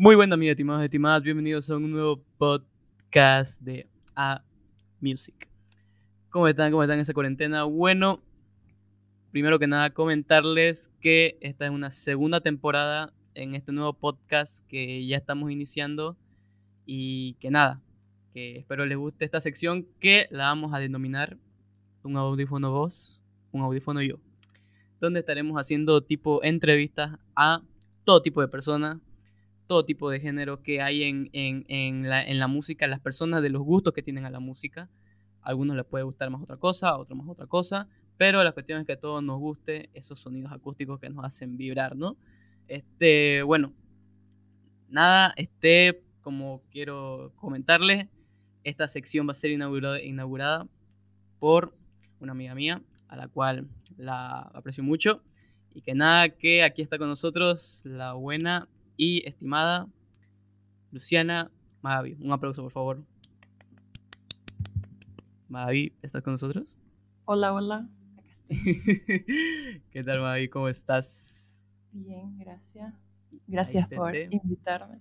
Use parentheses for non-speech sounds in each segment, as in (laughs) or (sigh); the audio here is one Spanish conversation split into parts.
Muy buen amigos, estimados y estimadas. Bienvenidos a un nuevo podcast de A Music. ¿Cómo están? ¿Cómo están en esa cuarentena? Bueno, primero que nada comentarles que esta es una segunda temporada en este nuevo podcast que ya estamos iniciando y que nada, que espero les guste esta sección que la vamos a denominar un audífono voz, un audífono yo, donde estaremos haciendo tipo entrevistas a todo tipo de personas todo tipo de género que hay en, en, la, en, la, música, las personas de los gustos que tienen a la música. A algunos les puede gustar más otra cosa, a otros más otra cosa, pero la cuestión es que a todos nos guste esos sonidos acústicos que nos hacen vibrar, ¿no? Este, bueno, nada, este, como quiero comentarles, esta sección va a ser inaugurada, inaugurada por una amiga mía, a la cual la aprecio mucho. Y que nada, que aquí está con nosotros la buena y estimada Luciana Magavi. Un aplauso, por favor. Magavi, ¿estás con nosotros? Hola, hola. (laughs) ¿Qué tal, Magavi? ¿Cómo estás? Bien, gracias. Gracias por invitarme.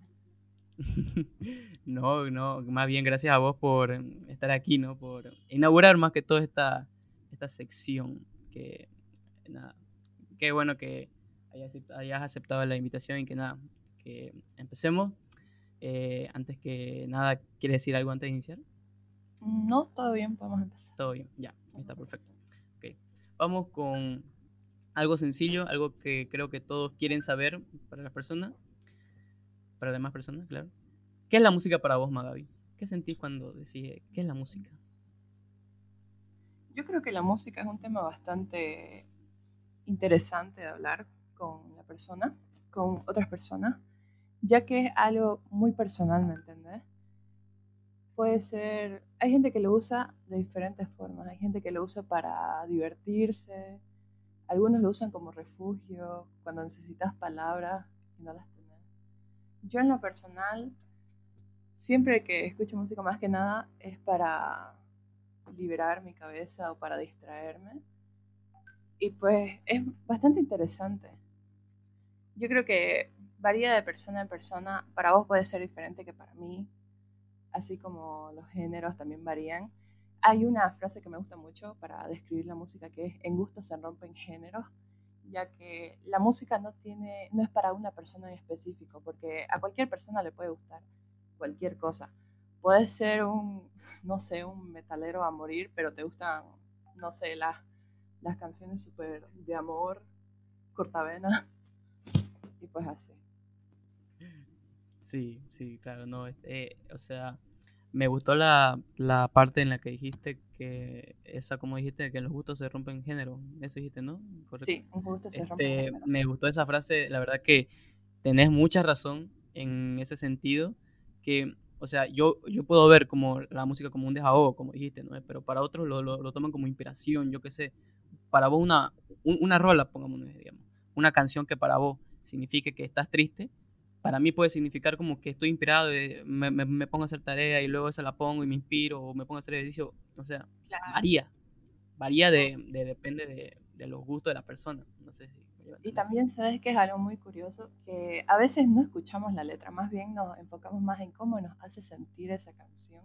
(laughs) no, no, más bien gracias a vos por estar aquí, ¿no? Por inaugurar más que todo esta, esta sección. Que nada, qué bueno que hayas aceptado la invitación y que nada, empecemos. Eh, antes que nada, ¿quieres decir algo antes de iniciar? No, todo bien, podemos empezar. Todo bien, ya, está perfecto. Okay. Vamos con algo sencillo, algo que creo que todos quieren saber para las personas, para las demás personas, claro. ¿Qué es la música para vos, Magabi? ¿Qué sentís cuando decís qué es la música? Yo creo que la música es un tema bastante interesante de hablar con la persona, con otras personas, ya que es algo muy personal, ¿me entendés? Puede ser, hay gente que lo usa de diferentes formas, hay gente que lo usa para divertirse, algunos lo usan como refugio, cuando necesitas palabras y no las tenés. Yo en lo personal, siempre que escucho música más que nada es para liberar mi cabeza o para distraerme. Y pues es bastante interesante. Yo creo que varía de persona en persona. Para vos puede ser diferente que para mí, así como los géneros también varían. Hay una frase que me gusta mucho para describir la música que es en gusto se rompen géneros, ya que la música no tiene no es para una persona en específico, porque a cualquier persona le puede gustar cualquier cosa. Puede ser un no sé, un metalero a morir, pero te gustan no sé, las las canciones súper de amor, cortavena y pues así. Sí, sí, claro, no, este, o sea, me gustó la, la, parte en la que dijiste que esa, como dijiste, que los gustos se rompen en género, eso dijiste, ¿no? Sí, un gusto se rompe este, Me gustó esa frase, la verdad que tenés mucha razón en ese sentido, que, o sea, yo, yo puedo ver como la música como un desahogo, como dijiste, ¿no? Pero para otros lo, lo, toman como inspiración, yo qué sé, para vos una, una rola, pongamos, digamos, una canción que para vos signifique que estás triste, para mí puede significar como que estoy inspirado, me, me, pongo a hacer tarea y luego se la pongo y me inspiro, o me pongo a hacer ejercicio, o sea, varía, varía de, de depende de, de, los gustos de la persona. No sé si y también sabes que es algo muy curioso, que a veces no escuchamos la letra, más bien nos enfocamos más en cómo nos hace sentir esa canción,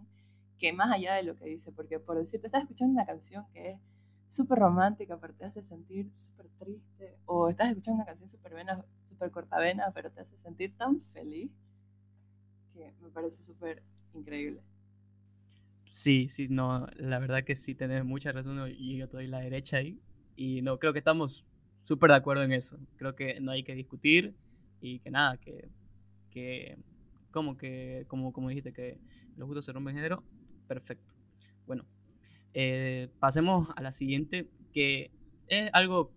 que más allá de lo que dice, porque por decir, te estás escuchando una canción que es súper romántica, pero te hace sentir súper triste, o estás escuchando una canción súper buena, súper cortavena, pero te hace sentir tan feliz que me parece súper increíble. Sí, sí, no, la verdad que sí tenés mucha razón y yo te doy la derecha ahí. Y no, creo que estamos súper de acuerdo en eso. Creo que no hay que discutir y que nada, que, que como que, como, como dijiste, que los gustos se rompen género, perfecto. Bueno, eh, pasemos a la siguiente, que es algo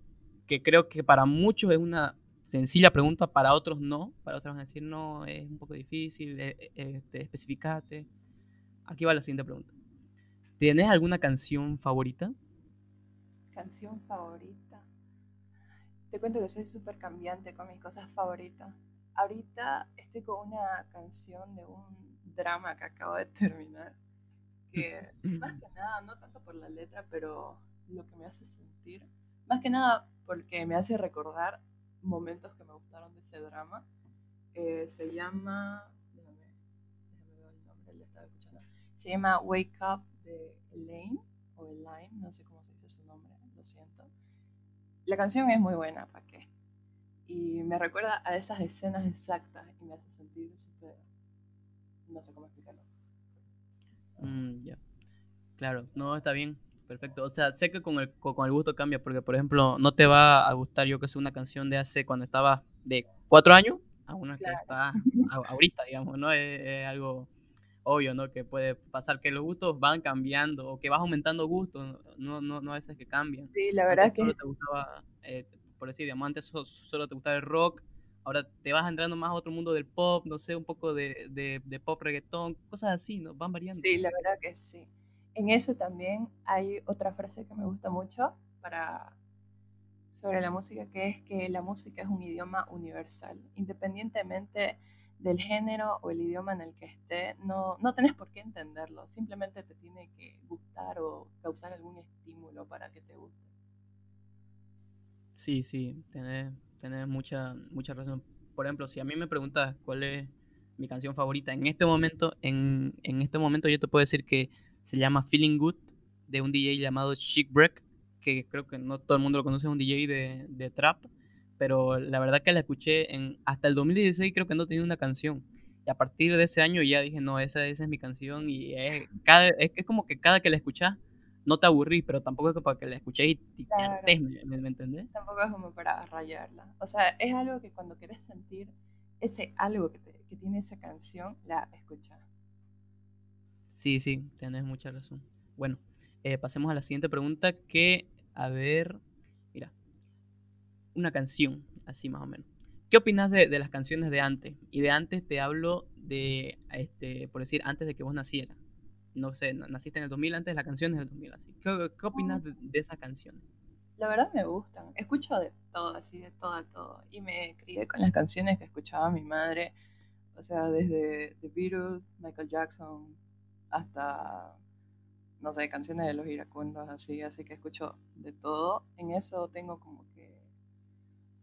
que creo que para muchos es una sencilla pregunta, para otros no, para otros van a decir no, es un poco difícil, eh, eh, este, especificate. Aquí va la siguiente pregunta. ¿Tienes alguna canción favorita? Canción favorita. Te cuento que soy súper cambiante con mis cosas favoritas. Ahorita estoy con una canción de un drama que acabo de terminar que (laughs) más que nada, no tanto por la letra, pero lo que me hace sentir, más que nada porque me hace recordar momentos que me gustaron de ese drama. Eh, se llama. Déjame, déjame ver el nombre, estaba escuchando. Se llama Wake Up de Elaine, o Elaine, no sé cómo se dice su nombre, lo siento. La canción es muy buena, ¿para qué? Y me recuerda a esas escenas exactas y me hace sentir súper. No sé cómo explicarlo. Mm, ya. Claro, no, está bien. Perfecto. O sea, sé que con el, con el gusto cambia, porque por ejemplo, no te va a gustar yo que sea una canción de hace cuando estaba de cuatro años a una que está ahorita, digamos, ¿no? Es, algo obvio, ¿no? Que puede pasar que los gustos van cambiando o que vas aumentando gustos, no, no, no a veces que cambian. Sí, la verdad que... Solo te gustaba, eh, por decir, digamos, antes solo, te gustaba el rock, ahora te vas entrando más a otro mundo del pop, no sé, un poco de, de, de pop reggaetón, cosas así, ¿no? Van variando. Sí, la verdad que sí en eso también hay otra frase que me gusta mucho para, sobre la música, que es que la música es un idioma universal. Independientemente del género o el idioma en el que esté, no, no tenés por qué entenderlo, simplemente te tiene que gustar o causar algún estímulo para que te guste. Sí, sí, tenés, mucha, mucha razón. Por ejemplo, si a mí me preguntas cuál es mi canción favorita en este momento, en, en este momento yo te puedo decir que se llama Feeling Good, de un DJ llamado Chic Break, que creo que no todo el mundo lo conoce, es un DJ de, de trap, pero la verdad que la escuché en, hasta el 2016, creo que no tenía una canción. Y a partir de ese año ya dije, no, esa, esa es mi canción. Y es, cada, es, como que cada que la escuchas, no te aburrís, pero tampoco es para que la escuches y te ¿me, me, entendés? Tampoco es como para rayarla. O sea, es algo que cuando quieres sentir ese algo que, que tiene esa canción, la escuchas. Sí, sí, tienes mucha razón. Bueno, eh, pasemos a la siguiente pregunta que, a ver, mira, una canción, así más o menos. ¿Qué opinas de, las canciones de antes? Y de antes te hablo de, este, por decir, antes de que vos nacieras. No sé, naciste en el 2000, antes de las canciones del 2000, así. ¿Qué, opinas de, esas canciones? La verdad me gustan. Escucho de todo, así, de todo todo. Y me crié con las canciones que escuchaba mi madre. O sea, desde The Beatles, Michael Jackson, hasta, no sé, canciones de los iracundos, así, así que escucho de todo. En eso tengo como que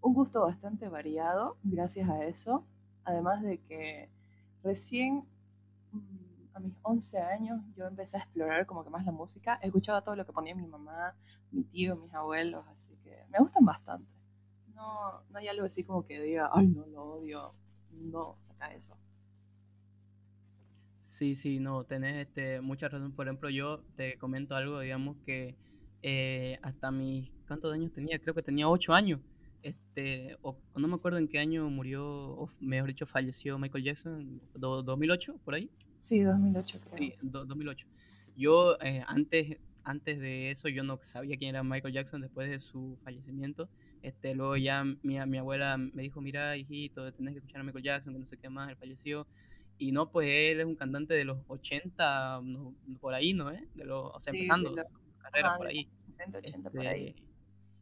un gusto bastante variado, gracias a eso. Además de que recién mm, a mis 11 años yo empecé a explorar como que más la música. Escuchaba todo lo que ponía mi mamá, mi tío, mis abuelos, así que me gustan bastante. No, no hay algo así como que diga, ay, no lo odio. No, saca eso. Sí, sí, no, tenés este, mucha razón. Por ejemplo, yo te comento algo, digamos que eh, hasta mis, ¿cuántos años tenía? Creo que tenía ocho años. Este, o, no me acuerdo en qué año murió, o mejor dicho, falleció Michael Jackson, ¿2008 por ahí? Sí, 2008 creo. Sí, 2008. Yo eh, antes, antes de eso yo no sabía quién era Michael Jackson después de su fallecimiento. Este, luego ya mi, mi abuela me dijo, mira, hijito, tenés que escuchar a Michael Jackson, que no sé qué más, él falleció. Y no, pues él es un cantante de los 80, por ahí, ¿no? Eh? De los, o sea, empezando su carrera por ahí. 70, 80 por ahí.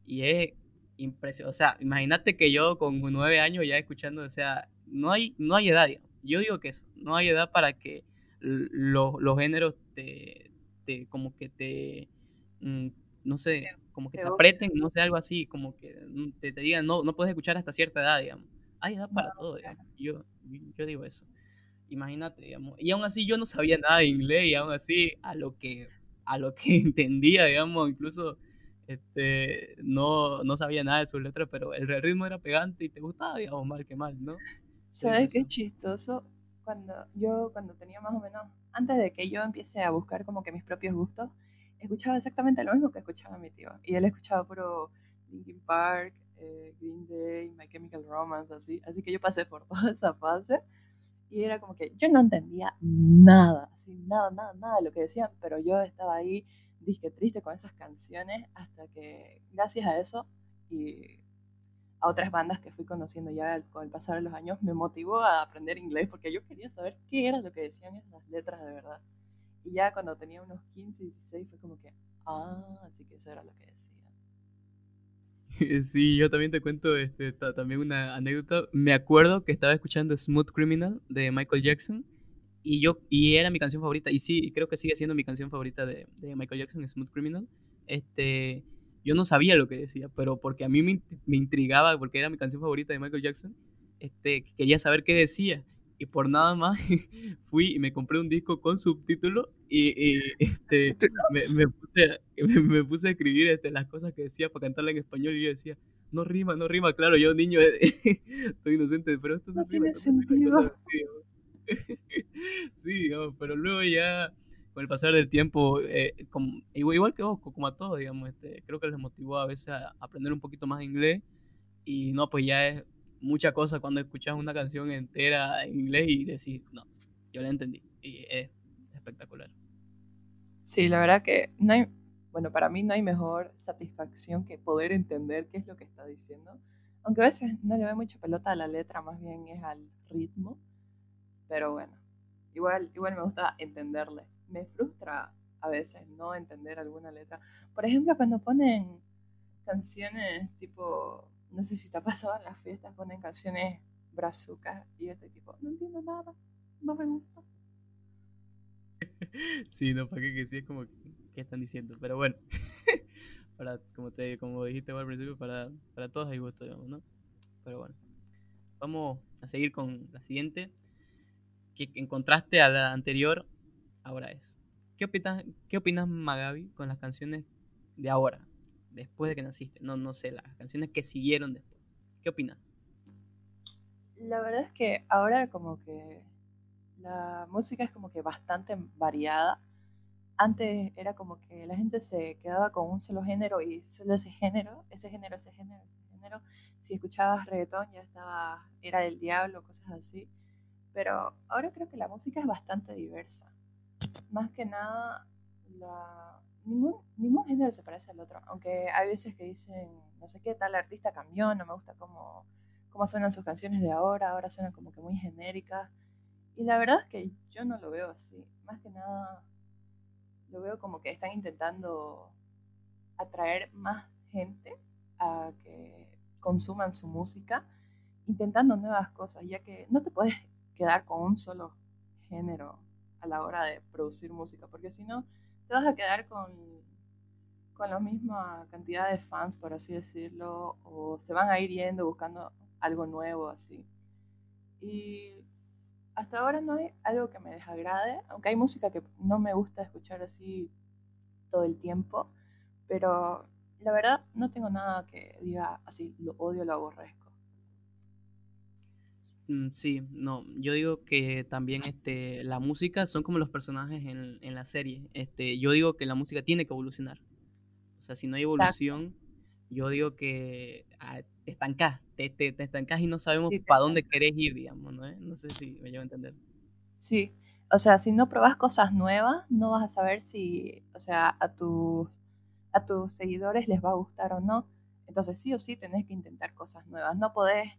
Y es impresionante. O sea, imagínate que yo con nueve años ya escuchando, o sea, no hay, no hay edad. Yo digo que eso, no hay edad para que los, los géneros te, te, como que te, mm, no sé, como que te, aprieten, no sé, algo así, como que mm, te, te digan, no, no puedes escuchar hasta cierta edad, digamos. Hay edad para todo, digamos. Yo, yo digo eso imagínate, digamos. Y aún así yo no sabía nada de inglés y aún así a lo que, a lo que (laughs) entendía, digamos, incluso este, no, no sabía nada de sus letras, pero el ritmo era pegante y te gustaba, digamos, mal que mal, ¿no? ¿Sabes qué chistoso? Cuando yo, cuando tenía más o menos, antes de que yo empiece a buscar como que mis propios gustos, escuchaba exactamente lo mismo que escuchaba mi tío. Y él escuchaba puro Linkin Park, eh, Green Day, My Chemical Romance, así. Así que yo pasé por (laughs) toda esa fase y era como que yo no entendía nada, así, nada, nada, nada de lo que decían, pero yo estaba ahí, disque triste con esas canciones, hasta que gracias a eso y a otras bandas que fui conociendo ya con el pasar de los años, me motivó a aprender inglés porque yo quería saber qué era lo que decían esas letras de verdad. Y ya cuando tenía unos 15, 16 fue como que, ah, así que eso era lo que decía. (laughs) Sí, yo también te cuento este, también una anécdota. Me acuerdo que estaba escuchando Smooth Criminal de Michael Jackson y yo y era mi canción favorita y sí, creo que sigue siendo mi canción favorita de, Michael Jackson, Smooth Criminal. Este, yo no sabía lo que decía, pero porque a mí me, me, intrigaba, porque era mi canción favorita de Michael Jackson, este, quería saber qué decía. Y por nada más (laughs) fui y me compré un disco con subtítulos y, (laughs) este, me, puse, (laughs) me, puse a escribir este, las cosas que decía para cantarla en español y yo decía, no rima, no rima, claro, yo niño (laughs) estoy inocente, pero esto no, Tiene sentido. sí, pero luego ya con el pasar del tiempo, eh, como, igual que vos, como a todos, digamos, este, creo que les motivó a veces a aprender un poquito más inglés y no, pues ya es mucha cosa cuando escuchas una canción entera en inglés y decís, no, yo la entendí y es espectacular. Sí, la verdad que no hay, bueno, para mí no hay mejor satisfacción que poder entender qué es lo que está diciendo. Aunque a veces no le doy mucha pelota a la letra, más bien es al ritmo. Pero bueno, igual, igual me gusta entenderle. Me frustra a veces no entender alguna letra. Por ejemplo, cuando ponen canciones tipo, no sé si te ha pasado en las fiestas, ponen canciones brazucas y yo estoy tipo, no entiendo nada, no me gusta. (laughs) Sí, no, para que sí es como qué están diciendo, pero bueno. (laughs) para como te como dijiste al principio, para, para todos hay gusto, digamos, ¿no? Pero bueno. Vamos a seguir con la siguiente que en contraste a la anterior, ahora es. ¿Qué opinas, qué opinas Magabi con las canciones de ahora, después de que naciste? No, no sé, las canciones que siguieron después. ¿Qué opinas? La verdad es que ahora como que la música es como que bastante variada. Antes era como que la gente se quedaba con un solo género y solo ese género, ese género, ese género, ese género. Si escuchabas reggaetón ya estaba, era del diablo, cosas así. Pero ahora creo que la música es bastante diversa. Más que nada, ningún, ningún género se parece al otro. Aunque hay veces que dicen, no sé qué, tal artista cambió, no me gusta cómo, cómo suenan sus canciones de ahora, ahora suenan como que muy genéricas. Y la verdad es que yo no lo veo así. Más que nada, lo veo como que están intentando atraer más gente a que consuman su música, intentando nuevas cosas, ya que no te puedes quedar con un solo género a la hora de producir música, porque si no, te vas a quedar con, con la misma cantidad de fans, por así decirlo, o se van a ir yendo buscando algo nuevo así. Y hasta ahora no hay algo que me desagrade, aunque hay música que no me gusta escuchar así todo el tiempo, pero la verdad no tengo nada que diga así, lo odio, lo aborrezco. Mm, sí, no, yo digo que también este, la música son como los personajes en, en la serie. Este, yo digo que la música tiene que evolucionar. O sea, si no hay evolución, yo digo que ah, te te, te, estancas y no sabemos para dónde querés ir, digamos, ¿no? No sé si me llevo a entender. Sí, o sea, si no probas cosas nuevas, no vas a saber si, o sea, a tus, a tus seguidores les va a gustar o no. Entonces sí o sí tenés que intentar cosas nuevas. No podés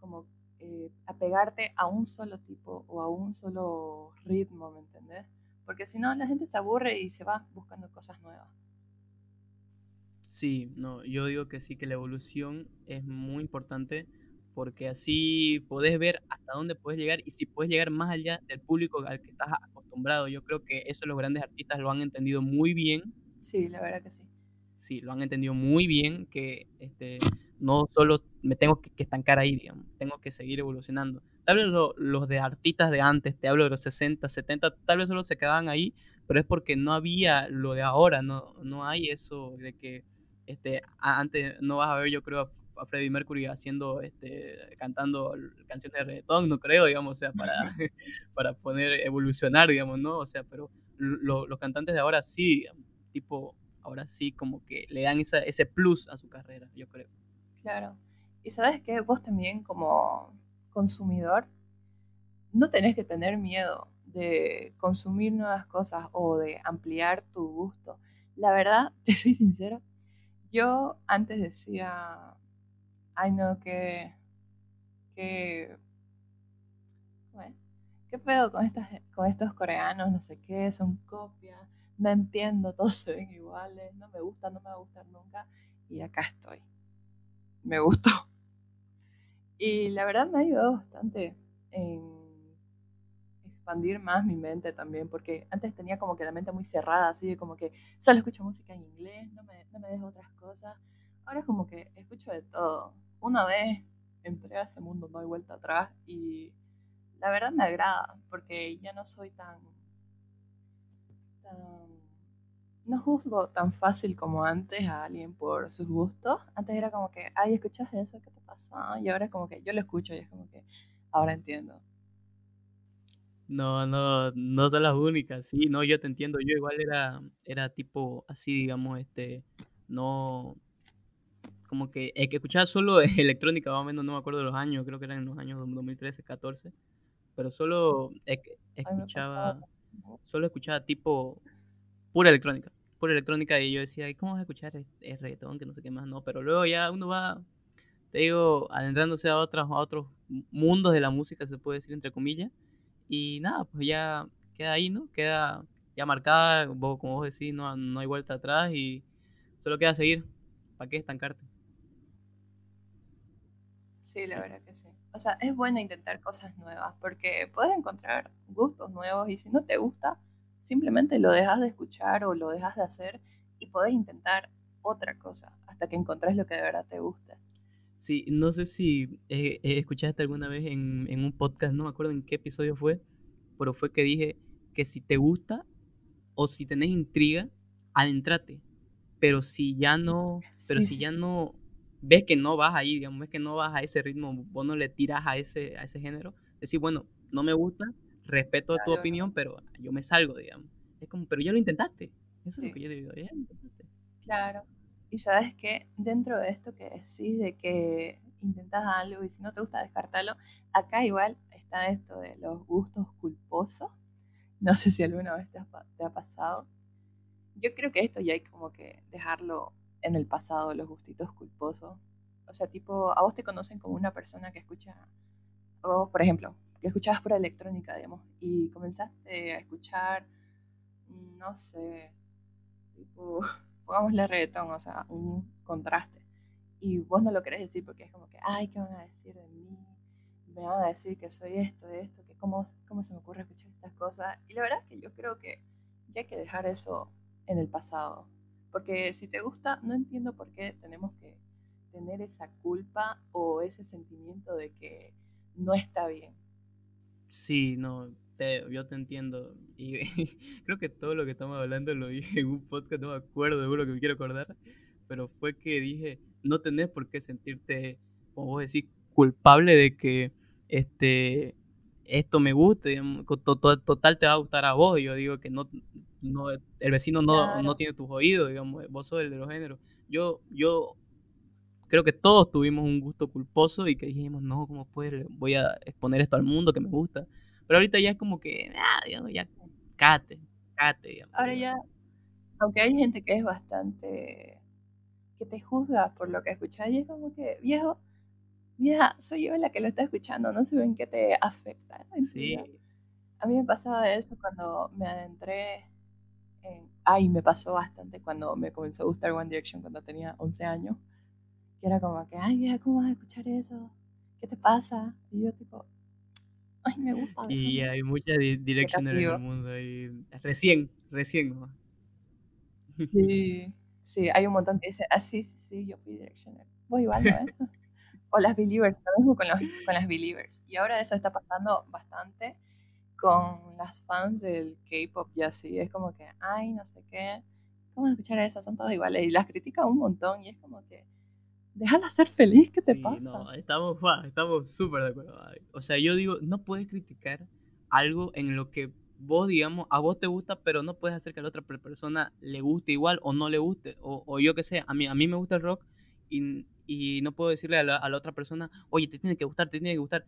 como eh, apegarte a un solo tipo o a un solo ritmo, ¿me entendés? Porque si no, la gente se aburre y se va buscando cosas nuevas. Sí, no, yo digo que sí, que la evolución es muy importante porque así podés ver hasta dónde puedes llegar y si puedes llegar más allá del público al que estás acostumbrado. Yo creo que eso los grandes artistas lo han entendido muy bien. Sí, la verdad que sí. Sí, lo han entendido muy bien, que este, no solo me tengo que, estancar ahí, digamos, tengo que seguir evolucionando. Tal vez los de artistas de antes, te hablo de los 60, 70, tal vez solo se quedaban ahí, pero es porque no había lo de ahora, no, no hay eso de que este, antes no vas a ver, yo creo, a Freddie Mercury haciendo, este, cantando canciones de reggaetón, no creo, digamos, o sea, para, (laughs) para poner, evolucionar, digamos, ¿no? O sea, pero los cantantes de ahora sí, tipo, ahora sí como que le dan esa, ese plus a su carrera, yo creo. Claro. Y sabes que vos también como consumidor no tenés que tener miedo de consumir nuevas cosas o de ampliar tu gusto. La verdad, (laughs) te soy sincera, yo antes decía, ay no, que, que, ¿qué pedo con, estas, con estos coreanos? No sé qué, son copias, no entiendo, (laughs) todos se ven iguales, no me gusta, no me va a gustar nunca. Y acá estoy me gustó. Y la verdad me ha ayudado bastante en expandir más mi mente también, porque antes tenía como que la mente muy cerrada, así de como que solo escucho música en inglés, no me, no me dejo otras cosas. Ahora es como que escucho de todo. Una vez entré a ese mundo, no hay vuelta atrás y la verdad me agrada porque ya no soy tan, tan no juzgo tan fácil como antes a alguien por sus gustos. Antes era como que, ay, ¿escuchas eso? ¿Qué te pasa? Y ahora es como que yo lo escucho y es como que, ahora entiendo. No, no, no son las únicas, sí, no, yo te entiendo, yo igual era, era tipo así, digamos, este, no, como que, el que escuchaba solo (laughs) electrónica, más o menos, no me acuerdo de los años, creo que eran en los años 2013, 14, pero solo escuchaba, solo escuchaba tipo pura electrónica, pura electrónica y yo decía, ¿y cómo vas a escuchar el, reggaetón? Que no sé qué más, no, pero luego ya uno va, te digo, adentrándose a, otros a otros mundos de la música, se puede decir entre comillas, y nada, pues ya queda ahí, ¿no? Queda ya marcada, como vos decís, no, no hay vuelta atrás y solo queda seguir. ¿Para qué estancarte? Sí, la verdad que sí. O sea, es bueno intentar cosas nuevas porque puedes encontrar gustos nuevos y si no te gusta, simplemente lo dejas de escuchar o lo dejas de hacer y podés intentar otra cosa hasta que encontres lo que de verdad te guste. Sí, no sé si eh, escuchaste alguna vez en, en, un podcast, no me acuerdo en qué episodio fue, pero fue que dije que si te gusta o si tenés intriga, adentrate. Pero si ya no, pero si ya no ves que no vas ahí, digamos, ves que no vas a ese ritmo, vos no le tiras a ese, a ese género, decir, bueno, no me gusta, respeto tu opinión, pero yo me salgo, digamos. Es como, pero ya lo intentaste. Eso es lo que yo digo, ya lo intentaste. Claro. Y sabes que dentro de esto que decís de que intentas algo y si no te gusta descartarlo, acá igual está esto de los gustos culposos. No sé si alguna vez te ha, pasado. Yo creo que esto ya hay como que dejarlo en el pasado, los gustitos culposos. O sea, tipo, a vos te conocen como una persona que escucha, o por ejemplo, que escuchabas por electrónica, digamos, y comenzaste a escuchar, no sé, tipo, pongámosle reggaetón, o sea, un contraste. Y vos no lo querés decir porque es como que, ay, ¿qué van a decir de mí? Me van a decir que soy esto, esto, que cómo, cómo se me ocurre escuchar estas cosas. Y la verdad es que yo creo que ya hay que dejar eso en el pasado. Porque si te gusta, no entiendo por qué tenemos que tener esa culpa o ese sentimiento de que no está bien. Sí, no, yo te entiendo. Y (laughs) creo que todo lo que estamos hablando lo dije en un podcast, no me acuerdo de lo que me quiero acordar, pero fue que dije, no tenés por qué sentirte, como vos decís, culpable de que este esto me guste, total, te va a gustar a vos. Yo digo que no, no el vecino no, no tiene tus oídos, digamos, vos sos el de los géneros. Yo, yo creo que todos tuvimos un gusto culposo y que dijimos, no, ¿cómo puede? Voy a exponer esto al mundo que me gusta. Pero ahorita ya es como que, ah, digamos, ya, cate, cate, digamos. Ahora ya, aunque hay gente que es bastante, que te juzga por lo que escuchas, y es como que, viejo, vieja, soy yo la que lo está escuchando, no sé en qué te afecta. Sí. A mí me pasaba eso cuando me adentré en... Ay, me pasó bastante cuando me comenzó a gustar One Direction cuando tenía 11 años era como que, ay, vieja, ¿cómo vas a escuchar eso? ¿Qué te pasa? Y yo tipo, ay, me gusta. Y hay muchas direcciones en el mundo. Y recién, recién. ¿no? Sí, sí, hay un montón que dice, ah, sí, sí, sí, yo fui directioner. Voy igual, ¿no? (laughs) o las Believers, lo mismo con, los, con las Believers. Y ahora eso está pasando bastante con las fans del K-pop y así. Es como que, ay, no sé qué, ¿cómo escuchar eso? Son todos iguales. Y las critican un montón y es como que déjala ser feliz, ¿qué te pasa? No, estamos estamos súper de acuerdo. O sea, yo digo, no puedes criticar algo en lo que vos, digamos, a vos te gusta, pero no puedes hacer que a la otra persona le guste igual o no le guste. O, yo qué sé, a mí, a mí me gusta el rock y, y no puedo decirle a la, a la, otra persona, oye, te tiene que gustar, te tiene que gustar.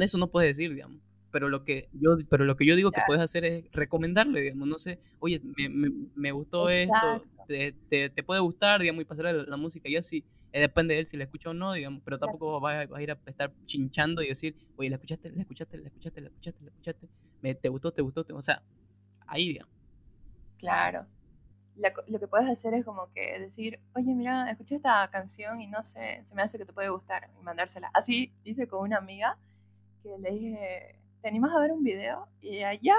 Eso no puedes decir, digamos. Pero lo que yo, pero lo que yo digo que puedes hacer es recomendarle, digamos, no sé, oye, me, me, me gustó esto, te, te, te, puede gustar, digamos, y pasar la, la música y así eh, depende de él si le escucha o no, digamos, pero tampoco vas a, ir a estar chinchando y decir, oye, ¿la escuchaste? ¿La escuchaste? ¿La escuchaste? ¿La escuchaste? ¿La escuchaste? Me, ¿Te gustó? ¿Te gustó? O sea, ahí, digamos. Claro. lo que puedes hacer es como que decir, oye, mira, escuché esta canción y no sé, se me hace que te puede gustar y mandársela. Así hice con una amiga que le dije, ¿te animas a ver un video? Y allá,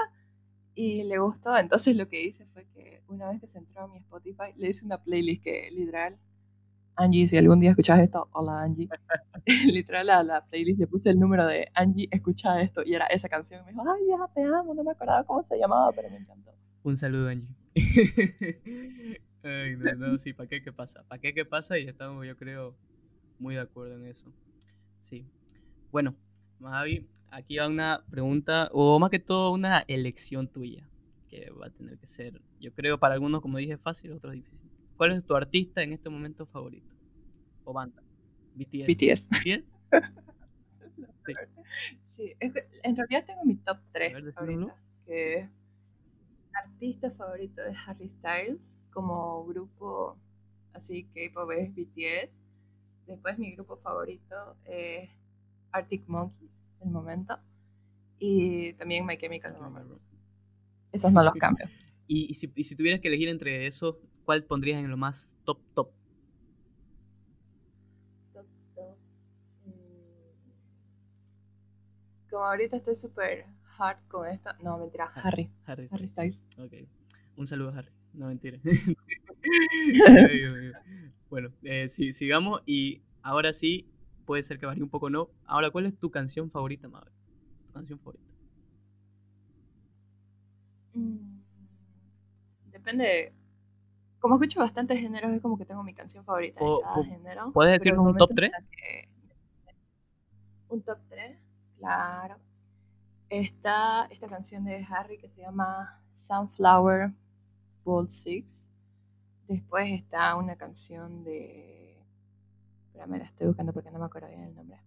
y le gustó. Entonces lo que hice fue que una vez que se entró a mi Spotify, le hice una playlist que literal Angie, si algún día escuchas esto, hola Angie. (laughs) (laughs) Literal a la playlist le puse el número de Angie, escucha esto, y era esa canción. Me dijo, ay, ya te amo, no me acordaba cómo se llamaba, pero me encantó. Un saludo, Angie. (laughs) ay, no, no, sí, ¿para qué qué pasa? ¿Para qué qué pasa? Y estamos, yo creo, muy de acuerdo en eso. Sí. Bueno, Mavi, aquí va una pregunta, o más que todo una elección tuya, que va a tener que ser, yo creo, para algunos, como dije, fácil, otros difícil. ¿Cuál es tu artista en este momento favorito? ¿O banda? BTS. BTS. ¿BTS? (laughs) Sí, sí es que en realidad tengo mi top 3 ver, ahorita. Que artista favorito de Harry Styles, como grupo así K-pop es BTS. Después mi grupo favorito es Arctic Monkeys, el momento. Y también My Chemical My Chemical Romance. Esos no los cambio. Y, y si, y si tuvieras que elegir entre esos, ¿cuál pondrías en lo más top, top? Top, top. Mm. Como ahorita estoy súper hard con esto. No, mentira, Harry. Harry. Harry Styles. Ok. Un saludo a Harry. No, mentira. (laughs) Bueno, eh, sí, sigamos y ahora sí, puede ser que varíe un poco no. Ahora, ¿cuál es tu canción favorita, Mabel? Tu canción favorita. Mm, Depende. Como escucho bastantes géneros, es como que tengo mi canción favorita de cada género. ¿puedes decirnos un top momento tres? en el que- Un top 3, claro. Está esta canción de Harry que se llama Sunflower Ball 6. Después está una canción de. Espérame, la estoy buscando porque no me acuerdo bien el nombre.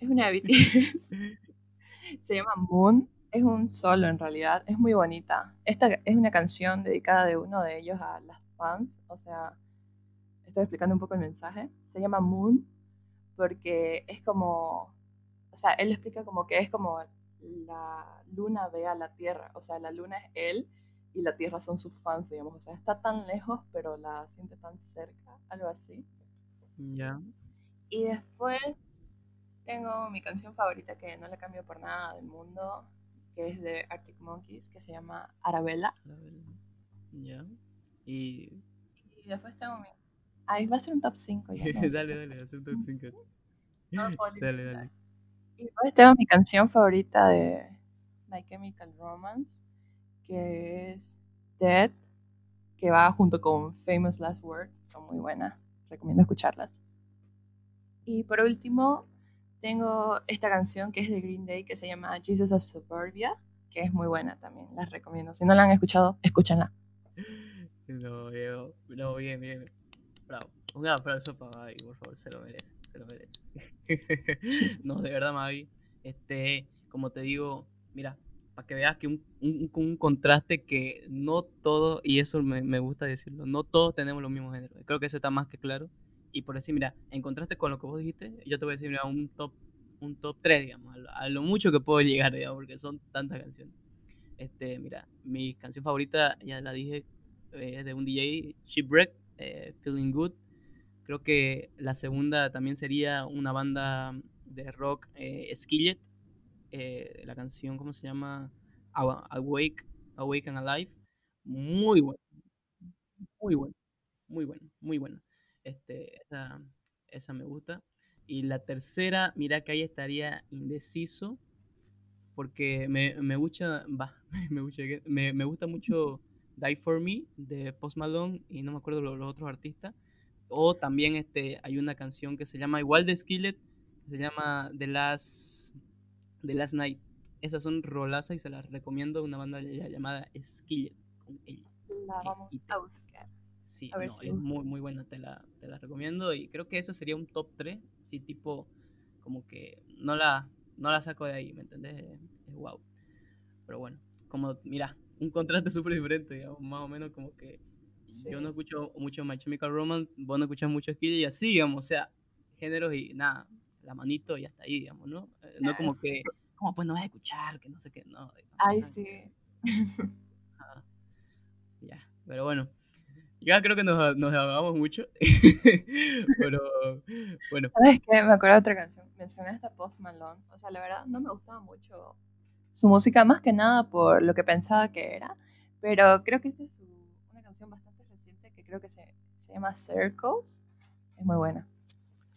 Es una de BTS. (laughs) Se llama Moon. Es un solo en realidad. Es muy bonita. Esta es una canción dedicada de uno de ellos a las fans. O sea, estoy explicando un poco el mensaje. Se llama Moon porque es como. O sea, él explica como que es como la luna ve a la tierra. O sea, la luna es él y la tierra son sus fans, digamos. O sea, está tan lejos, pero la siente tan cerca. Algo así. Ya. Y después tengo mi canción favorita que no la cambio por nada del mundo, que es de Arctic Monkeys, que se llama Arabella. A ver, Ya. Y. Y después tengo mi... Ahí va a ser un top 5 ya. ¿no? (laughs) dale, dale, haz un top 5. (laughs) No. Dale, dale. Y después tengo mi canción favorita de My Chemical Romance, que es Dead, que va junto con Famous Last Words. Son muy buenas, recomiendo escucharlas. Y por último, tengo esta canción que es de Green Day, que se llama Jesus of Suburbia, que es muy buena también, las recomiendo. Si no la han escuchado, escúchenla. No, yo- no, bien, bien. Bravo. Un aplauso para Mavi, por favor, se lo merece, se lo merece. (laughs) no, de verdad, Mavi. Este, como te digo, mira, para que veas que un, un, un contraste que no todo, y eso me, me gusta decirlo, no todos tenemos los mismos géneros. Creo que eso está más que claro. Y por decir, mira, en contraste con lo que vos dijiste, yo te voy a decir, mira, un top, un top 3, digamos, a lo, mucho que puedo llegar, digamos, porque son tantas canciones. Este, mira, mi canción favorita, ya la dije, eh, es de un DJ, Shipwreck, eh, Feeling Good. Creo que la segunda también sería una banda de rock, eh, Skillet. la canción, ¿cómo se llama? Awa- Awake, Awake and Alive. Muy buena, muy buena, muy buena, muy buena. Este, esa, esa me gusta. Y la tercera, mira que ahí estaría indeciso, porque me, me gusta, va, (laughs) me, gusta, me, me gusta mucho Die For Me de Post Malone y no me acuerdo los, los otros artistas. O también este, hay una canción que se llama igual de Skillet, que se llama The Last, The Last Night. Esas son rolazas y se las recomiendo, una banda llamada Skillet con ella. La Eh, vamos a buscar. Sí, no, si es muy, muy buena, te la, te la recomiendo y creo que ese sería un top 3, sí, tipo, como que no la, no la saco de ahí, ¿me entendés? Es, wow. Pero bueno, como, mira, un contraste (laughs) súper diferente, digamos, más o menos como que Sí. yo no escucho mucho My Chemical Romance, vos no escuchas mucho Skid y así, digamos, o sea, géneros y nada, la manito y hasta ahí, digamos, ¿no? Eh, No como que, ¿cómo pues no vas a escuchar? Que no sé qué, no. digamos, Ay, sí. Ya, pero bueno. Ya creo que nos, nos ahogamos mucho. (laughs) pero bueno, ¿Sabes qué? Me acuerdo de otra canción. Mencionaste a Post Malone. O sea, la verdad no me gustaba mucho su música, más que nada por lo que pensaba que era. Pero creo que esta es una canción bastante reciente que creo que se, se se llama Circles. Es muy buena.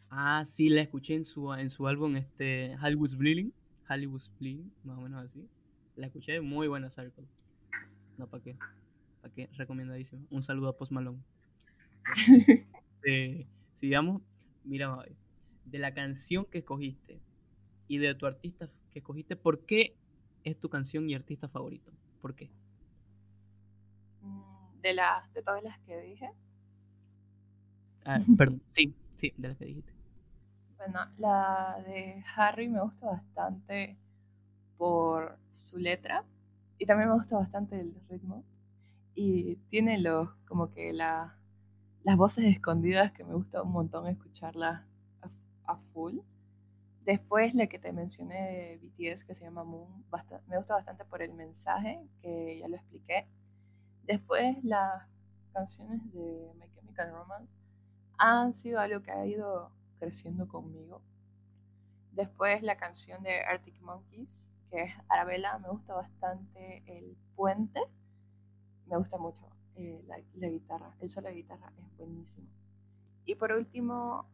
Ah, sí, la escuché en su, en su álbum este, Hollywood's Bleeding. Hollywood's Bleeding, más o menos así. La escuché, muy buena Circles. No, ¿para qué? ¿Para qué? Recomendadísimo. Un saludo a Post Malone. (laughs) Eh, sigamos. Mira, de la canción que escogiste y de tu artista que escogiste, ¿por qué es tu canción y artista favorito? ¿Por qué? Mm, de, las de todas las que dije. Ah, (laughs) perdón, sí, sí, de las que dijiste. Bueno, la de Harry me gusta bastante por su letra y también me gusta bastante el ritmo y tiene los como que la, las voces escondidas que me gusta un montón escucharlas a, full. Después la que te mencioné de BTS que se llama Moon, me gusta bastante por el mensaje que ya lo expliqué. Después las canciones de My Chemical Romance han sido algo que ha ido creciendo conmigo. Después la canción de Arctic Monkeys, que es Arabella, me gusta bastante el puente me gusta mucho eh, la, guitarra, el solo de guitarra es buenísimo. Y por último,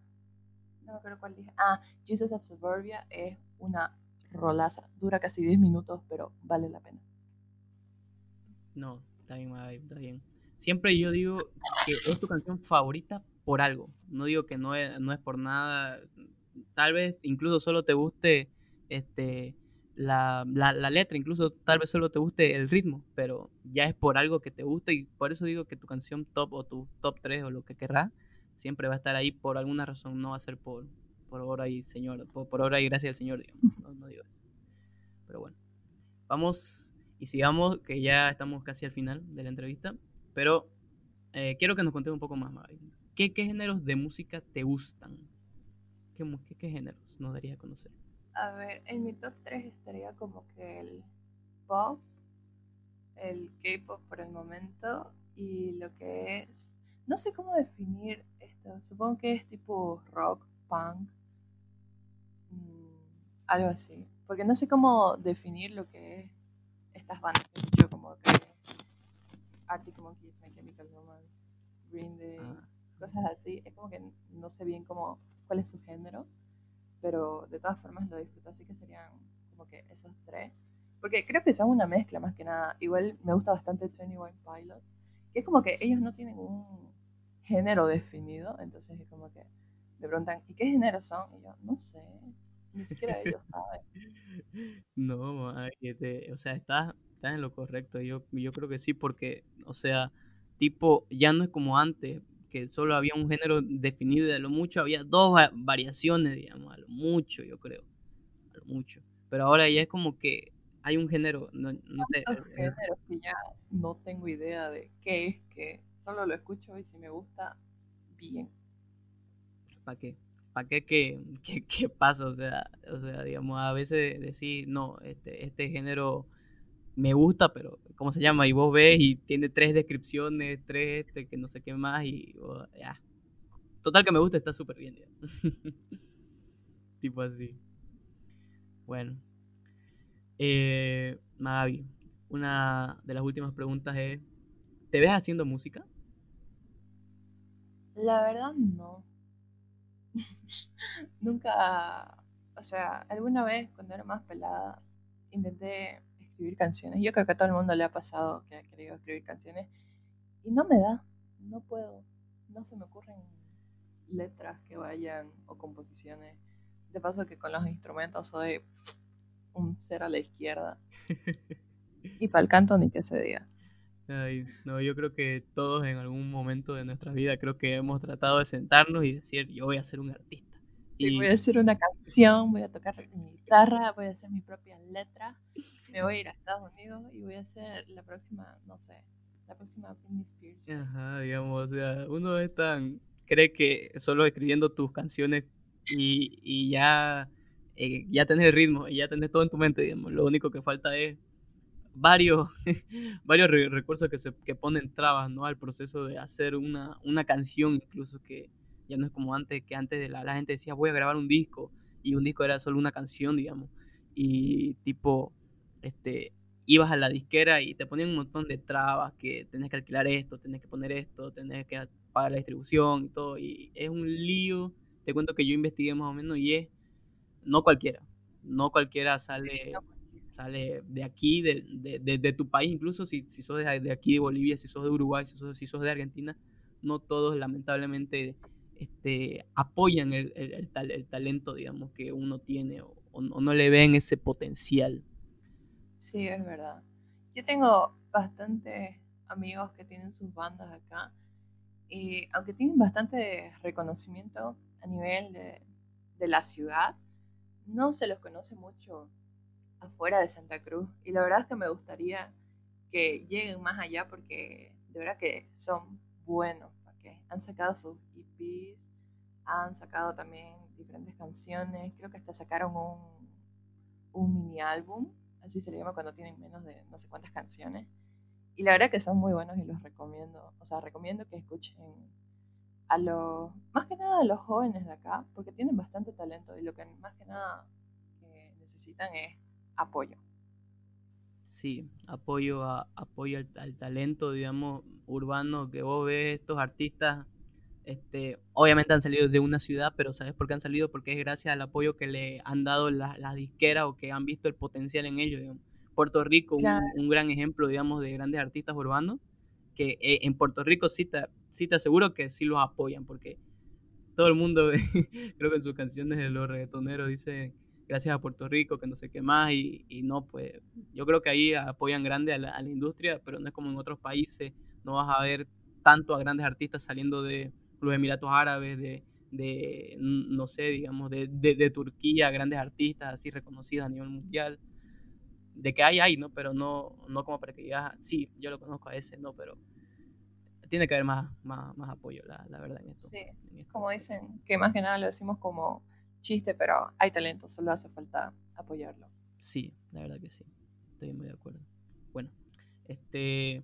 no me acuerdo cuál dije, ah, Jesus of Suburbia es una rolaza, dura casi 10 minutos, pero vale la pena. No, está bien, está bien. Siempre yo digo que es tu canción favorita por algo. No digo que no es, no es por nada. Tal vez incluso solo te guste este la, la, letra, incluso tal vez solo te guste el ritmo, pero ya es por algo que te guste y por eso digo que tu canción top o tu top 3 o lo que querrás siempre va a estar ahí por alguna razón, no va a ser por, por obra y señor, por, por obra y gracia del Señor, digamos, no, digo eso. Pero bueno, vamos y sigamos, que ya estamos casi al final de la entrevista, pero eh, quiero que nos contes un poco más, Mavi. ¿Qué, ¿Qué, géneros de música te gustan? ¿Qué, qué, qué géneros nos darías a conocer? A ver, en mi top 3 estaría como que el pop, el K-pop por el momento y lo que es, no sé cómo definir esto, supongo que es tipo rock, punk, mm, algo así, porque no sé cómo definir lo que es estas bandas que escucho como que Arctic Monkeys, My Chemical Romance, Green Day, ah. cosas así, es como que no sé bien cómo, cuál es su género pero de todas formas lo disfruto, así que serían como que esos tres. Porque creo que son una mezcla más que nada. Igual me gusta bastante 21 Pilots, que es como que ellos no tienen un género definido, entonces es como que me preguntan, ¿y qué género son? Y yo, no sé, ni siquiera ellos (laughs) saben. No, o sea, estás, estás en lo correcto. Yo, yo creo que sí, porque, o sea, tipo, ya no es como antes que solo había un género definido y de lo mucho había dos variaciones, digamos, a lo mucho, yo creo, a lo mucho. Pero ahora ya es como que hay un género, no, no sé. Eh, géneros que ya no tengo idea de qué es, que solo lo escucho y si me gusta, bien. ¿Para qué? ¿Para qué? ¿Qué, qué, pasa? O sea, o sea, digamos, a veces decir, no, este, este género me gusta, pero ¿cómo se llama? Y vos ves y tiene tres descripciones, tres, este, que no sé qué más, y oh, ya. Total que me gusta, está súper bien. (laughs) tipo así. Bueno. Eh, Mavi, una de las últimas preguntas es, ¿te ves haciendo música? La verdad no. (laughs) Nunca, o sea, alguna vez cuando era más pelada intenté escribir canciones. Yo creo que a todo el mundo le ha pasado que ha querido escribir canciones y no me da, no puedo, no se me ocurren letras que vayan o composiciones. De paso que con los instrumentos soy un ser a la izquierda. (laughs) y para el canto ni que se diga. no, yo creo que todos en algún momento de nuestra vida creo que hemos tratado de sentarnos y decir, yo voy a ser un artista. Y... voy a hacer una canción, voy a tocar mi guitarra, voy a hacer mis propias letras me voy a ir a Estados Unidos y voy a hacer la próxima, no sé, la próxima Britney Spears. Ajá, digamos, o sea, uno es tan, cree que solo escribiendo tus canciones y, y ya, eh, ya tenés el ritmo, y ya tenés todo en tu mente, digamos, lo único que falta es varios, (laughs) varios recursos que, se, que ponen trabas, ¿no? Al proceso de hacer una, una canción, incluso que ya no es como antes, que antes de la, la gente decía voy a grabar un disco, y un disco era solo una canción, digamos, y tipo este, ibas a la disquera y te ponían un montón de trabas, que tenés que alquilar esto, tenés que poner esto, tenés que pagar la distribución y todo. Y es un lío. Te cuento que yo investigué más o menos y es no cualquiera. No cualquiera sale, sale de aquí, de, de, tu país, incluso si, si sos de, aquí, de Bolivia, si sos de Uruguay, si sos, si sos de Argentina. No todos, lamentablemente, este, apoyan el, el, el, talento, digamos, que uno tiene o, o, no le ven ese potencial. Sí, es verdad. Yo tengo bastantes amigos que tienen sus bandas acá y aunque tienen bastante reconocimiento a nivel de, de la ciudad, no se los conoce mucho afuera de Santa Cruz y la verdad es que me gustaría que lleguen más allá porque de verdad que son buenos, han sacado sus EPs, han sacado también diferentes canciones, creo que hasta sacaron un, mini álbum, así se le llama cuando tienen menos de no sé cuántas canciones. Y la verdad que son muy buenos y los recomiendo. O sea, recomiendo que escuchen a los, más que nada a los jóvenes de acá, porque tienen bastante talento y lo que más que nada necesitan es apoyo. Sí, apoyo, a, apoyo al, talento, digamos, urbano, que vos ves estos artistas, este, obviamente han salido de una ciudad, pero ¿sabes por qué han salido? Porque es gracias al apoyo que le han dado las disqueras o que han visto el potencial en ellos, digamos. Puerto Rico, un, gran ejemplo, digamos, de grandes artistas urbanos, que eh, en Puerto Rico sí te, sí te aseguro que sí los apoyan, porque todo el mundo, (laughs) creo que en sus canciones de los reggaetoneros dice gracias a Puerto Rico, que no sé qué más, y, no, pues yo creo que ahí apoyan grande a la, industria, pero no es como en otros países, no vas a ver tanto a grandes artistas saliendo de los Emiratos Árabes, de, de no sé, digamos, de, de, de Turquía, grandes artistas así reconocidos a nivel mundial de que hay, hay, ¿no? Pero no, no como para que digas, sí, yo lo conozco a ese, no, pero tiene que haber más, más, más apoyo, la, la, verdad. En esto, sí, como dicen, que más que nada lo decimos como chiste, pero hay talento, solo hace falta apoyarlo. Sí, la verdad que sí, estoy muy de acuerdo. Bueno, este,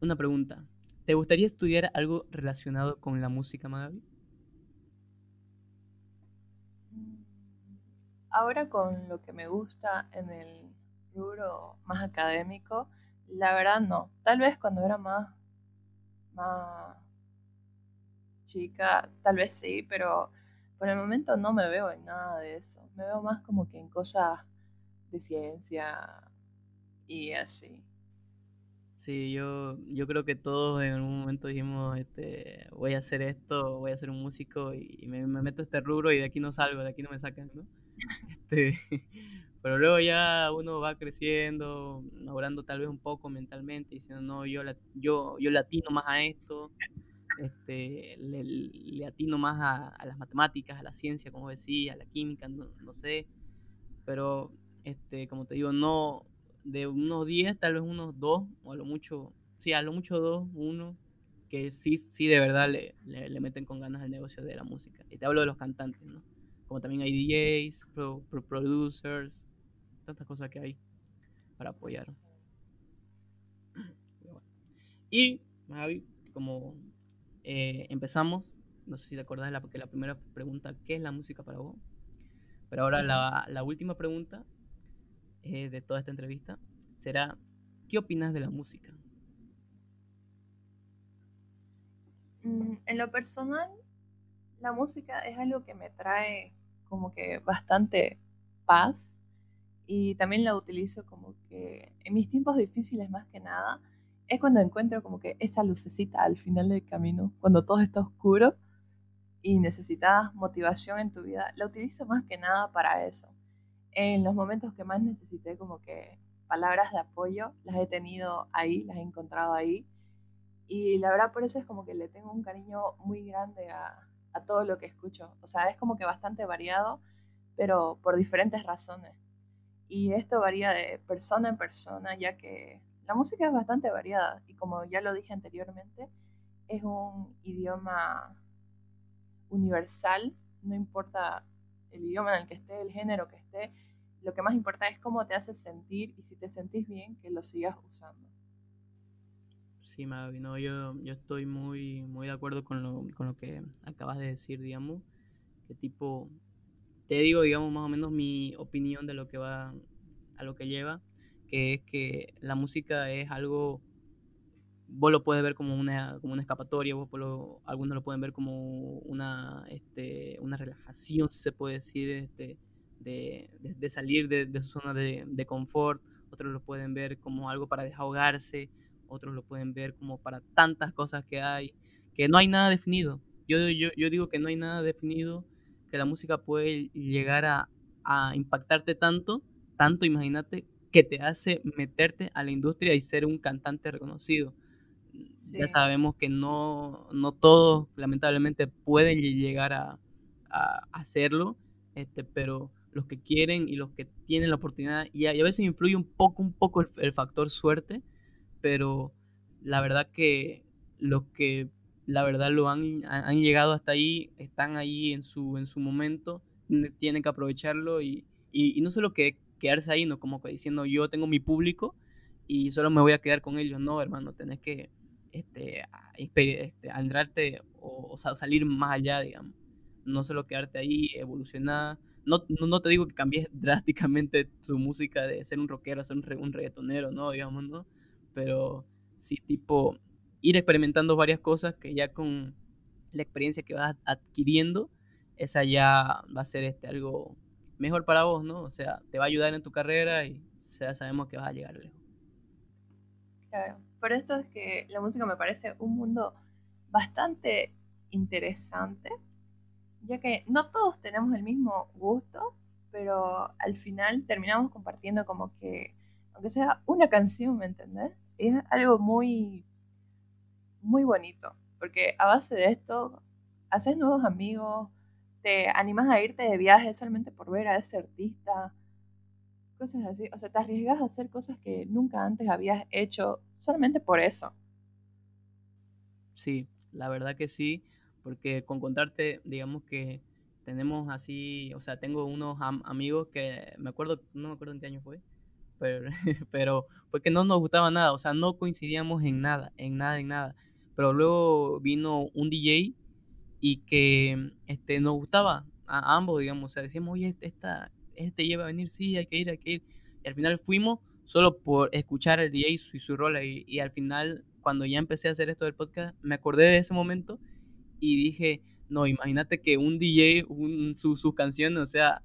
una pregunta. ¿Te gustaría estudiar algo relacionado con la música, Magabi? Mm, ahora con lo que me gusta en el rubro más académico, la verdad no. Tal vez cuando era más, más chica, tal vez sí, pero por el momento no me veo en nada de eso. Me veo más como que en cosas de ciencia y así. Sí, yo, yo creo que todos en algún momento dijimos, este, voy a hacer esto, voy a ser un músico y me, me meto este rubro y de aquí no salgo, de aquí no me sacan, ¿no? (laughs) Este, (laughs) pero luego ya uno va creciendo, logrando tal vez un poco mentalmente, diciendo, no, yo, yo, yo latino más a esto, este, le, atino más a, las matemáticas, a la ciencia, como decía, a la química, no, sé, pero este, como te digo, no, de unos 10, tal vez unos 2, o a lo mucho, sí, a lo mucho 2, 1, que sí, sí de verdad le, le, meten con ganas al negocio de la música. Y te hablo de los cantantes, ¿no? Como también hay DJs, producers, tantas cosas que hay para apoyar. (clears throat) Y, Javi, como eh, empezamos, no sé si te acordás la, la primera pregunta, ¿qué es la música para vos? Pero ahora la, la, última pregunta eh, de toda esta entrevista será, ¿qué opinas de la música? Mm, en lo personal, la música es algo que me trae como que bastante paz y también la utilizo como que en mis tiempos difíciles más que nada es cuando encuentro como que esa lucecita al final del camino, cuando todo está oscuro y necesitas motivación en tu vida, la utilizo más que nada para eso. En los momentos que más necesité como que palabras de apoyo, las he tenido ahí, las he encontrado ahí. Y la verdad por eso es como que le tengo un cariño muy grande a, a todo lo que escucho. O sea, es como que bastante variado, pero por diferentes razones. Y esto varía de persona en persona, ya que la música es bastante variada y como ya lo dije anteriormente, es un idioma universal, no importa el idioma en el que esté, el género que esté, lo que más importa es cómo te hace sentir y si te sentís bien, que lo sigas usando. Sí, Mavi, no, yo, yo estoy muy, muy de acuerdo con lo, con lo que acabas de decir, digamos, que tipo, te digo, digamos, más o menos mi opinión de lo que va, a lo que lleva, que es que la música es algo vos lo puedes ver como una, como una escapatoria, vos algunos lo pueden ver como una, este, una relajación, se puede decir, este, de, de, salir de, su zona de, de, confort, otros lo pueden ver como algo para desahogarse, otros lo pueden ver como para tantas cosas que hay, que no hay nada definido. Yo, yo, yo digo que no hay nada definido, que la música puede llegar a, a impactarte tanto, tanto, imagínate, que te hace meterte a la industria y ser un cantante reconocido. Ya sabemos que no, no todos, lamentablemente, pueden llegar a, a, hacerlo, este, pero los que quieren y los que tienen la oportunidad, y a, veces influye un poco, un poco el, factor suerte, pero la verdad que los que la verdad lo han, han llegado hasta ahí, están ahí en su, en su momento, tienen que aprovecharlo y, y, no solo que quedarse ahí, no como que diciendo yo tengo mi público y solo me voy a quedar con ellos, no, hermano, tenés que este, este o, o, salir más allá, digamos, no solo quedarte ahí, evolucionar, no, no, te digo que cambies (laughs) drásticamente tu música de ser un rockero a ser un, un reggaetonero, ¿no? Digamos, ¿no? Pero sí, tipo, ir experimentando varias cosas que ya con la experiencia que vas adquiriendo, esa ya va a ser este, algo mejor para vos, ¿no? O sea, te va a ayudar en tu carrera y ya sabemos que vas a llegar lejos. Claro, por esto es que la música me parece un mundo bastante interesante, ya que no todos tenemos el mismo gusto, pero al final terminamos compartiendo como que, aunque sea una canción, ¿me entendés? Es algo muy, muy bonito, porque a base de esto haces nuevos amigos, te animas a irte de viaje solamente por ver a ese artista, cosas así. O sea, te arriesgas a hacer cosas que nunca antes habías hecho solamente por eso. Sí, la verdad que sí, porque con contarte, digamos que tenemos así, o sea, tengo unos amigos que me acuerdo, no me acuerdo en qué año fue, pero, (laughs) pero fue que no nos gustaba nada, o sea, no coincidíamos en nada, en nada, en nada. Pero luego vino un DJ y que este, nos gustaba a ambos, digamos, o sea, decíamos, oye, esta, este lleva a venir, sí, hay que ir, hay que ir. Y al final fuimos solo por escuchar al DJ y su, su rol y, y, al final, cuando ya empecé a hacer esto del podcast, me acordé de ese momento y dije, no, imagínate que un DJ, un, sus canciones, o sea,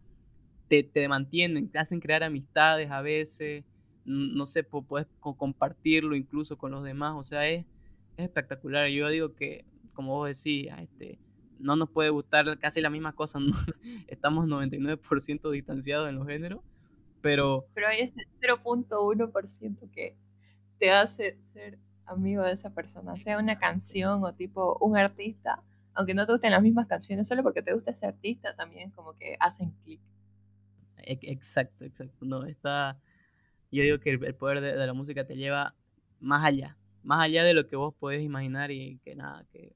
te, te, mantienen, te hacen crear amistades a veces, no sé, puedes compartirlo incluso con los demás, o sea, es, es espectacular. Yo digo que, como vos decís, este, no nos puede gustar casi las mismas cosas, (laughs) estamos 99% distanciados en los géneros, pero... Pero hay ese 0.1% que te hace ser amigo de esa persona, sea una canción o tipo un artista, aunque no te gusten las mismas canciones, solo porque te gusta ese artista también como que hacen clic. Exacto, exacto, no, está... Yo digo que el poder de, la música te lleva más allá, más allá de lo que vos podés imaginar y que nada, que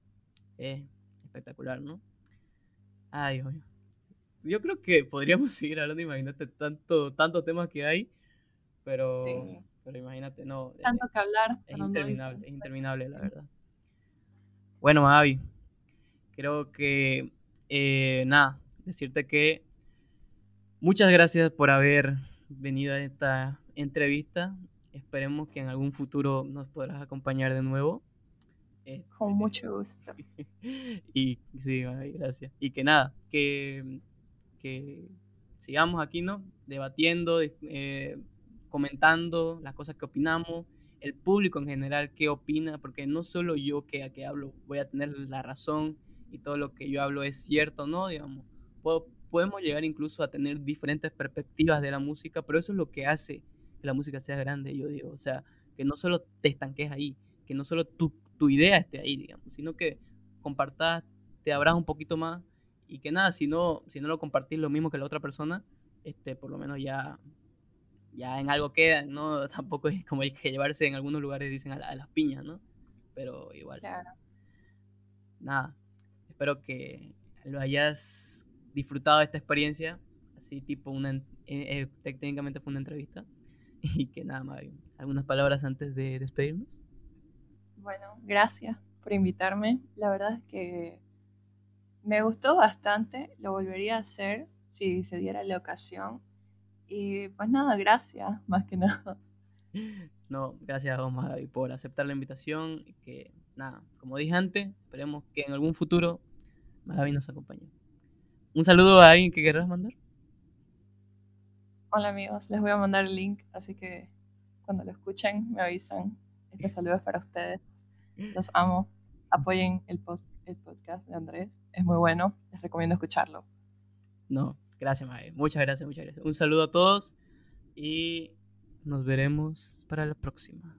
es espectacular, ¿no? Ay, Dios Yo creo que podríamos (laughs) seguir hablando, imagínate, tanto, tantos temas que hay, pero, pero imagínate, no. Eh, tanto que hablar. Es interminable, es interminable, la verdad. Bueno, Avi, creo que, eh, nada, decirte que muchas gracias por haber venido a esta entrevista. Esperemos que en algún futuro nos podrás acompañar de nuevo. Con mucho gusto. (laughs) y sí, gracias. Y que nada, que, que sigamos aquí, ¿no? Debatiendo, eh, comentando las cosas que opinamos, el público en general qué opina, porque no solo yo que, a que hablo voy a tener la razón y todo lo que yo hablo es cierto, ¿no? Digamos, podemos llegar incluso a tener diferentes perspectivas de la música, pero eso es lo que hace que la música sea grande, yo digo, o sea, que no solo te estanques ahí, que no solo tú tu idea esté ahí, digamos, sino que compartas, te abras un poquito más y que nada, si no, si no lo compartís lo mismo que la otra persona, este, por lo menos ya, ya en algo queda, ¿no? (laughs) Tampoco es como hay que llevarse en algunos lugares, dicen, a, las piñas, ¿no? Pero igual. Claro. Nada, espero que lo hayas disfrutado de esta experiencia, así tipo una, eh, eh, técnicamente fue una entrevista, (laughs) y que nada más, algunas palabras antes de despedirnos. Bueno, gracias por invitarme. La verdad es que me gustó bastante, lo volvería a hacer si se diera la ocasión. Y pues nada, gracias, más que nada. (laughs) No, gracias a vos, Magaby, por aceptar la invitación. Y que, nada, como dije antes, esperemos que en algún futuro Magaby nos acompañe. Un saludo a alguien que querrás mandar. Hola amigos, les voy a mandar el link, así que cuando lo escuchen me avisan. Este saludo es para ustedes. Los amo. Apoyen el, post, el podcast de Andrés. Es muy bueno. Les recomiendo escucharlo. No, gracias, Magaby. Muchas gracias, muchas gracias. Un saludo a todos y nos veremos para la próxima.